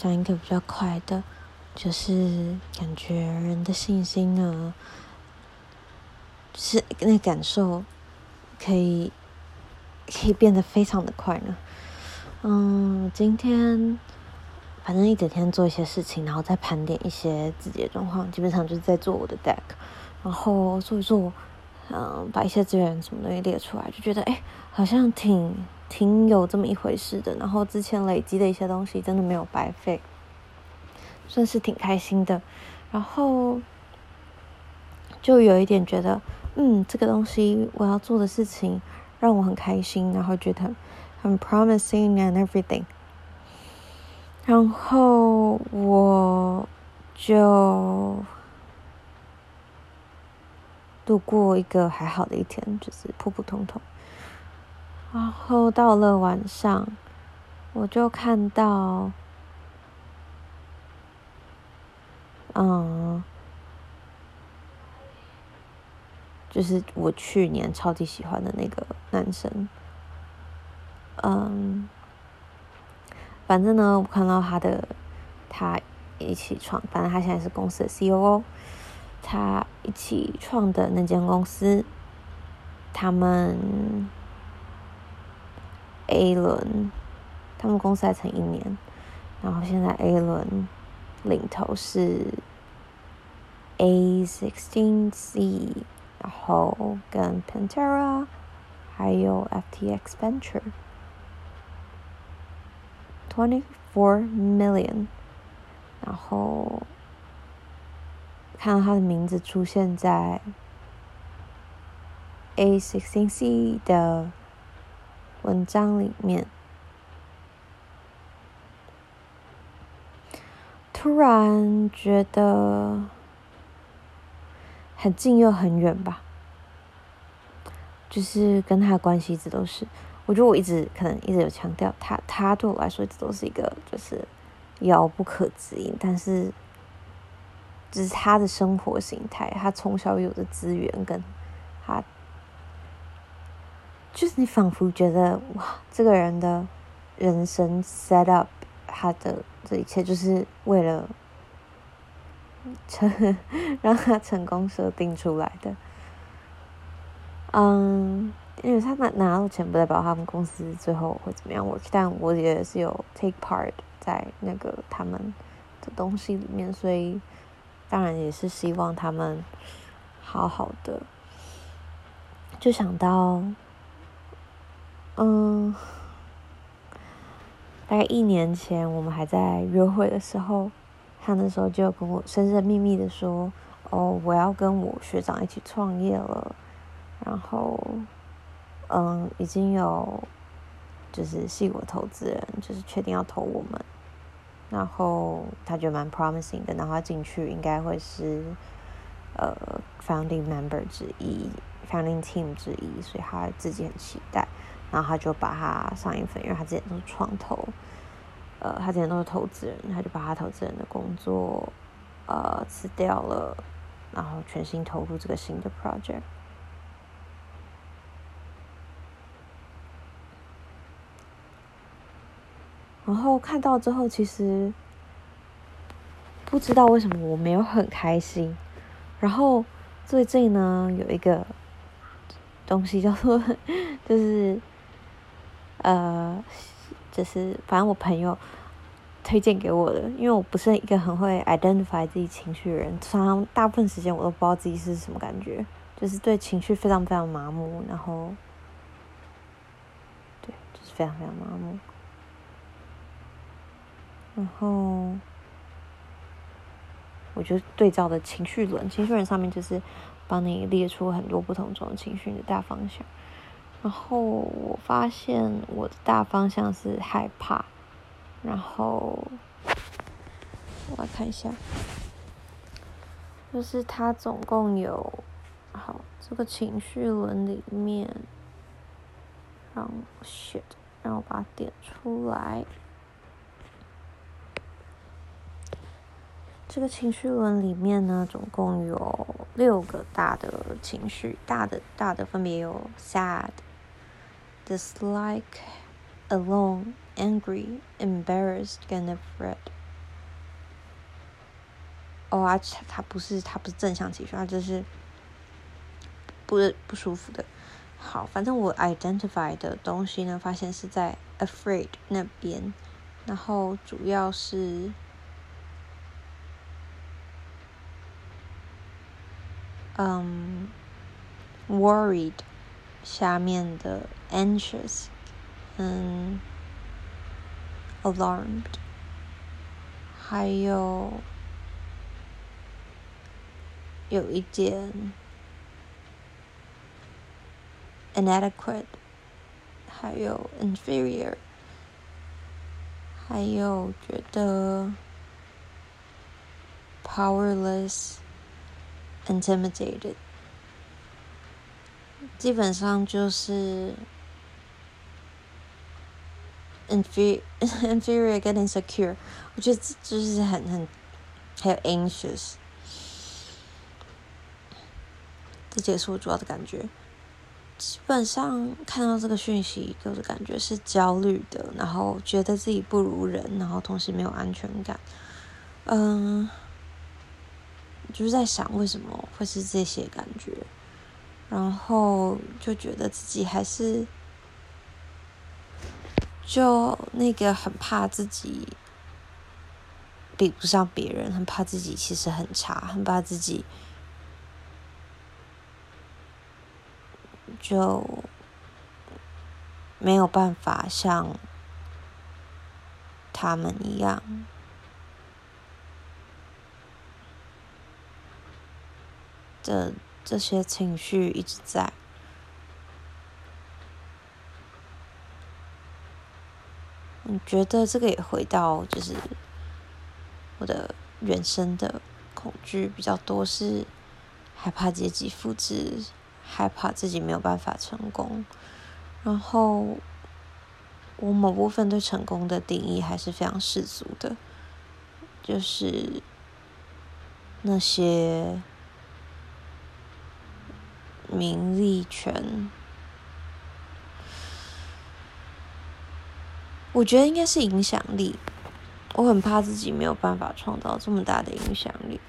讲一个比较快的，就是感觉人的信心呢，是那感受可以可以变得非常的快呢。嗯，今天反正一整天做一些事情，然后再盘点一些自己的状况，基本上就是在做我的 deck，然后做一做，嗯，把一些资源什么东西列出来，就觉得哎，好像挺挺有这么一回事的。然后之前累积的一些东西真的没有白费，算是挺开心的。然后就有一点觉得，嗯，这个东西我要做的事情让我很开心，然后觉得。很 promising and everything，然后我就度过一个还好的一天，就是普普通通。然后到了晚上，我就看到，嗯，就是我去年超级喜欢的那个男生。嗯，反正呢，我看到他的，他一起创，反正他现在是公司的 COO，他一起创的那间公司，他们 A 轮，他们公司还成一年，然后现在 A 轮领头是 A sixteen C，然后跟 Pantera，还有 FTX Venture。Twenty four million，然后看到他的名字出现在 A sixteen C 的文章里面，突然觉得很近又很远吧，就是跟他的关系一直都是。我觉得我一直可能一直有强调他，他对我来说一直都是一个就是遥不可及，但是只是他的生活形态，他从小有的资源跟他，就是你仿佛觉得哇，这个人的人生 set up，他的这一切就是为了成 让他成功设定出来的，嗯。因为他拿拿到钱，不代表他们公司最后会怎么样 work，但我也是有 take part 在那个他们的东西里面，所以当然也是希望他们好好的。就想到，嗯，大概一年前我们还在约会的时候，他那时候就跟我神神秘秘的说：“哦，我要跟我学长一起创业了。”然后。嗯，已经有就是系我投资人就是确定要投我们，然后他觉得蛮 promising 的，然后他进去应该会是呃 founding member 之一，founding team 之一，所以他自己很期待，然后他就把他上一份，因为他之前都是创投，呃，他之前都是投资人，他就把他投资人的工作呃辞掉了，然后全心投入这个新的 project。然后看到之后，其实不知道为什么我没有很开心。然后最近呢，有一个东西叫做，就是呃，就是反正我朋友推荐给我的，因为我不是一个很会 identify 自己情绪的人，常常大部分时间我都不知道自己是什么感觉，就是对情绪非常非常麻木，然后对，就是非常非常麻木。然后，我就对照的情绪轮，情绪轮上面就是帮你列出很多不同种情绪的大方向。然后我发现我的大方向是害怕。然后我来看一下，就是它总共有，好，这个情绪轮里面，让 shit，让我把它点出来。这个情绪轮里面呢，总共有六个大的情绪，大的大的分别有 sad、dislike、alone、angry、embarrassed 跟 afraid。 哦啊，他不是他不是正向情绪，他就是不是不舒服的。好，反正我 identify 的东西呢，发现是在 afraid 那边，然后主要是，嗯，worried 下面的 anxious，嗯，alarmed，还有有一点。inadequate，还有 inferior，还有觉得 powerless，intimidated， 基本上就是 inferior inferior 跟 insecure，我觉得这就是很很还有 anxious，这几个是我主要的感觉。基本上看到这个讯息，给我的感觉是焦虑的，然后觉得自己不如人，然后同时没有安全感。嗯，就是在想为什么会是这些感觉，然后就觉得自己还是就那个很怕自己比不上别人，很怕自己其实很差，很怕自己。就没有办法像他们一样，这这些情绪一直在。我觉得这个也回到就是我的原生的恐惧比较多，是害怕阶级复制。害怕自己没有办法成功，然后我某部分对成功的定义还是非常世俗的，就是那些名利权，我觉得应该是影响力，我很怕自己没有办法创造这么大的影响力。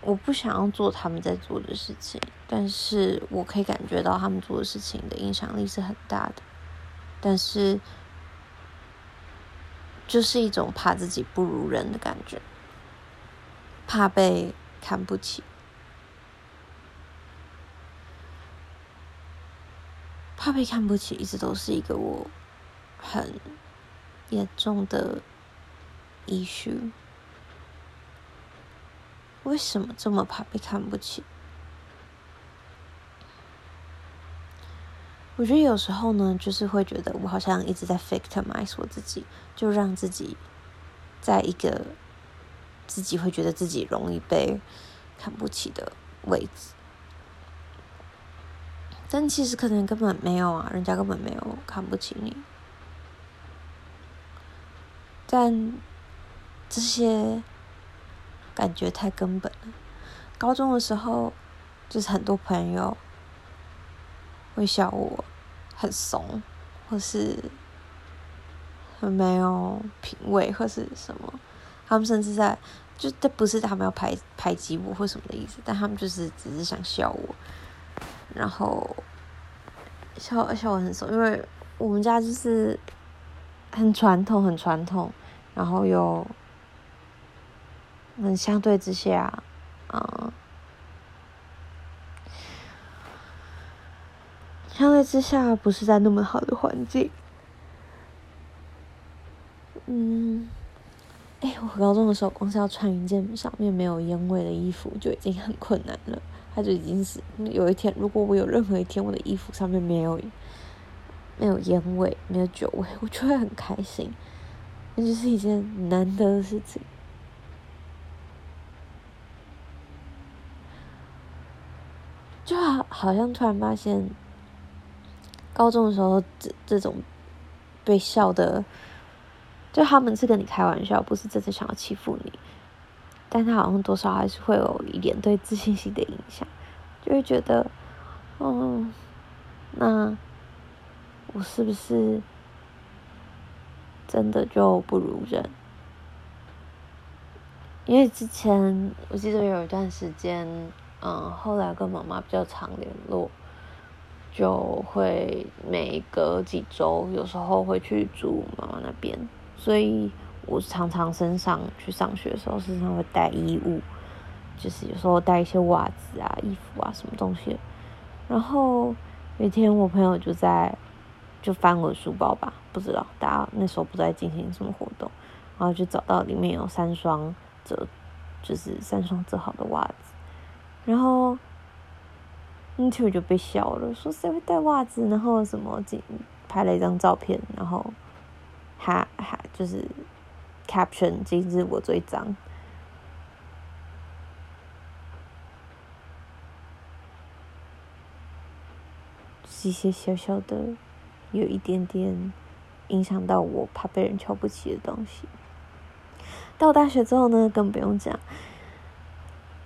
我不想要做他们在做的事情，但是我可以感觉到他们做的事情的影响力是很大的，但是就是一种怕自己不如人的感觉，怕被看不起，怕被看不起，一直都是一个我很严重的 issue。为什么这么怕被看不起？我觉得有时候呢，就是会觉得我好像一直在 victimize 我自己，就让自己在一个自己会觉得自己容易被看不起的位置。但其实可能根本没有啊，人家根本没有看不起你。但这些。感觉太根本了。高中的时候，就是很多朋友会笑我很怂，或是很没有品味，或是什么。他们甚至在，就这不是他们要排排挤我或什么的意思，但他们就是只是想笑我，然后笑笑我很怂，因为我们家就是很传统，很传统，然后又。很相对之下，啊，相对之下不是在那么好的环境。嗯，哎，我高中的时候，光是要穿一件上面没有烟味的衣服就已经很困难了。它就已经是有一天，如果我有任何一天我的衣服上面没有没有烟味、没有酒味，我就会很开心。那就是一件难得的事情。就好，好像突然发现，高中的时候这这种被笑的，就他们是跟你开玩笑，不是真的想要欺负你，但他好像多少还是会有一点对自信心的影响，就会觉得，嗯，那我是不是真的就不如人？因为之前我记得有一段时间，嗯，后来跟妈妈比较常联络，就会每隔几周，有时候会去住妈妈那边，所以我常常身上去上学的时候，身上会带衣物，就是有时候带一些袜子啊、衣服啊什么东西。然后有一天，我朋友就在就翻我的书包吧，不知道大家那时候不知道在进行什么活动，然后就找到里面有三双折，就是三双折好的袜子。然后那天我就被笑了，说谁会带袜子？然后什么拍了一张照片，然后还还就是 caption 今日我最脏。一些小小的，有一点点影响到我，怕被人瞧不起的东西。到大学之后呢，更不用讲，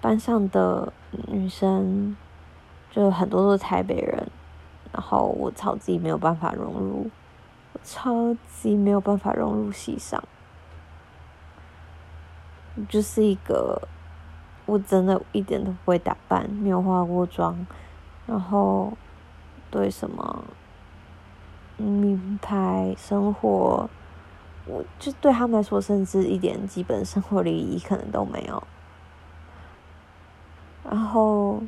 班上的女生就很多都是台北人，然后我操自己没有办法融入，超级没有办法融入戏上，就是一个我真的一点都不会打扮，没有化过妆，然后。对什么名牌生活，我就对他们来说，甚至一点基本生活礼仪可能都没有。然后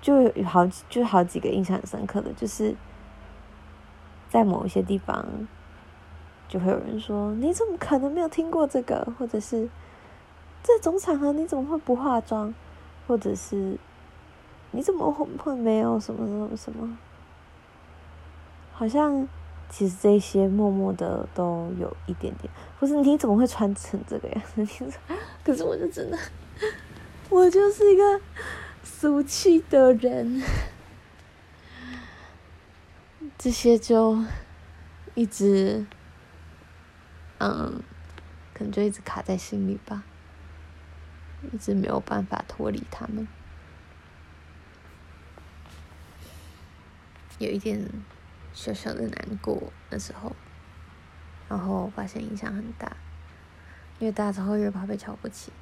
就有好几就好几个印象很深刻的，就是在某一些地方，就会有人说：“你怎么可能没有听过这个？”或者是这种场合你怎么会不化妆？或者是。你怎么会会没有什么什么什么？好像其实这些默默的都有一点点，不是你怎么会穿成这个样子？可是我就真的，我就是一个俗气的人，这些就一直，嗯，可能就一直卡在心里吧，一直没有办法脱离他们。有一点小小的难过那时候，然后发现影响很大，越大之后越怕被瞧不起。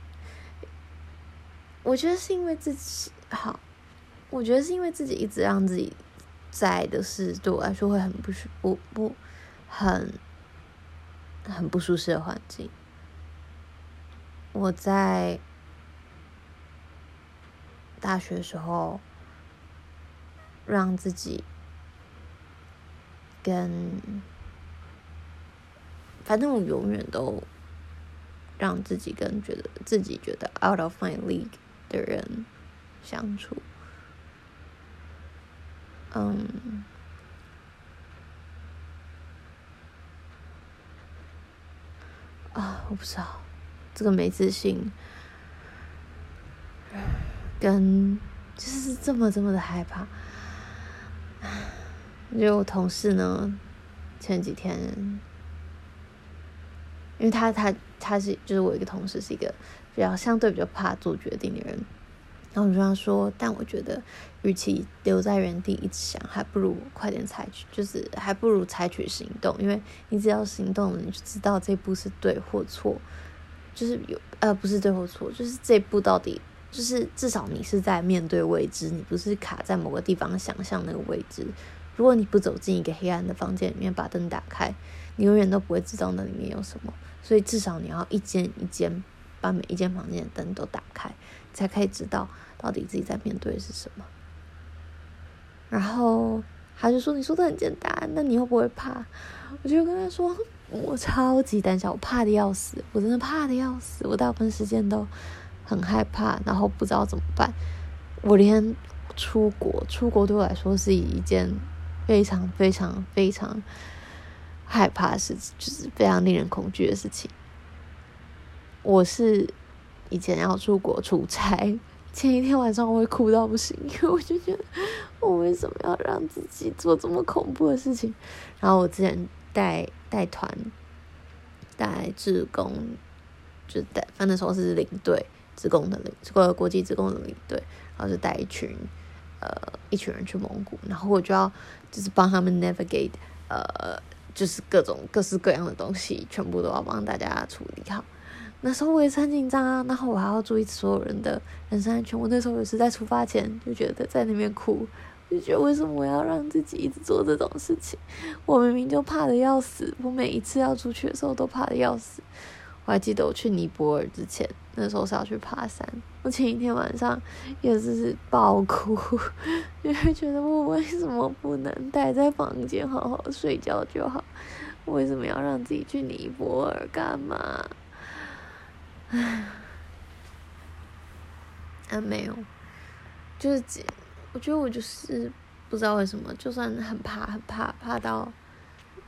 我觉得是因为自己好，我觉得是因为自己一直让自己在的是对我来说会很不舒不不很很不舒适的环境。我在大学的时候让自己。跟，反正我永远都让自己跟觉得自己觉得 out of my league 的人相处，嗯，啊，我不知道这个没自信，跟就是这么这么的害怕。就我同事呢，前几天，因为他他他是就是我一个同事，是一个比较相对比较怕做决定的人，然后我就他说，但我觉得，与其留在原地一直想，还不如快点采取，就是还不如采取行动，因为你只要行动了，你就知道这步是对或错，就是有呃不是对或错，就是这步到底就是至少你是在面对未知，你不是卡在某个地方想象那个位置。如果你不走进一个黑暗的房间里面，把灯打开，你永远都不会知道那里面有什么。所以至少你要一间一间把每一间房间的灯都打开，才可以知道到底自己在面对的是什么。然后他就说：“你说的很简单，那你会不会怕？”我就跟他说：“我超级胆小，我怕的要死，我真的怕的要死。我大部分时间都很害怕，然后不知道怎么办。我连出国，出国对我来说是一件。”非常非常非常害怕的事情，就是非常令人恐惧的事情。我是以前要出国出差，前一天晚上我会哭到不行，因 为我就觉得我为什么要让自己做这么恐怖的事情？然后我之前带带团带志工，就带，反正那时候是领队，志工的领，这个国际志工的领队，然后就带一群。呃，一群人去蒙古，然后我就要就是帮他们 navigate，呃，就是各种各式各样的东西，全部都要帮大家处理好。那时候我也是很紧张啊，然后我还要注意所有人的人身安全。我那时候也是在出发前就觉得在那边哭，就觉得为什么我要让自己一直做这种事情？我明明就怕的要死，我每一次要出去的时候都怕的要死。我还记得我去尼泊尔之前，那时候是要去爬山，我前一天晚上也是是爆哭，因为觉得我为什么不能待在房间好好睡觉就好？为什么要让自己去尼泊尔干嘛？唉，啊没有，就是，我觉得我就是不知道为什么，就算很怕很怕，怕到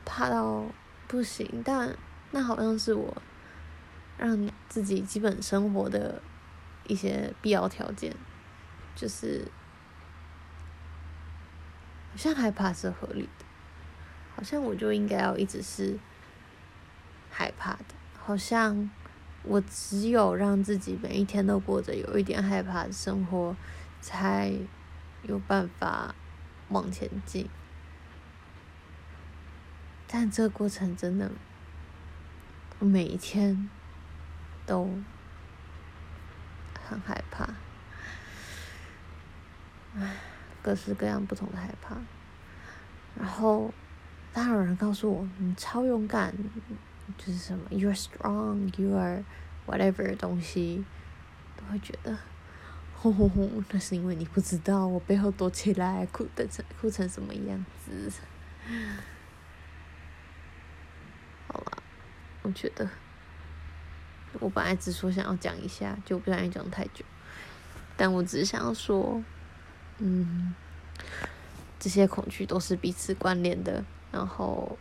怕到不行，但那好像是我让自己基本生活的一些必要条件，就是好像害怕是合理的。好像我就应该要一直是害怕的，好像我只有让自己每一天都过着有一点害怕的生活，才有办法往前进。但这个过程真的，我每一天都很害怕，唉，各式各样不同的害怕，然后。当有人告诉我你超勇敢，就是什么 you are strong, you are whatever 东西，都会觉得，吼吼吼，那是因为你不知道我背后躲起来哭的成哭成什么样子。好吧，我觉得，我本来只说想要讲一下，就不想讲太久，但我只是想要说，嗯，这些恐惧都是彼此关联的。然后，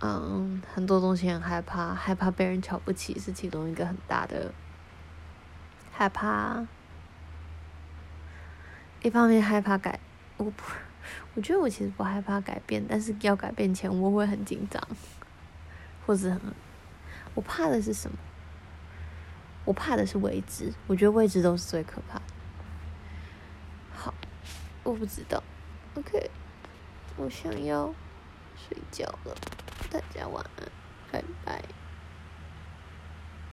嗯，很多东西很害怕，害怕被人瞧不起是其中一个很大的害怕。一方面害怕改，我不，我觉得我其实不害怕改变，但是要改变前我会很紧张，或者很，我怕的是什么？我怕的是未知，我觉得未知都是最可怕的。好，我不知道，OK。我想要睡觉了，大家晚安，拜拜。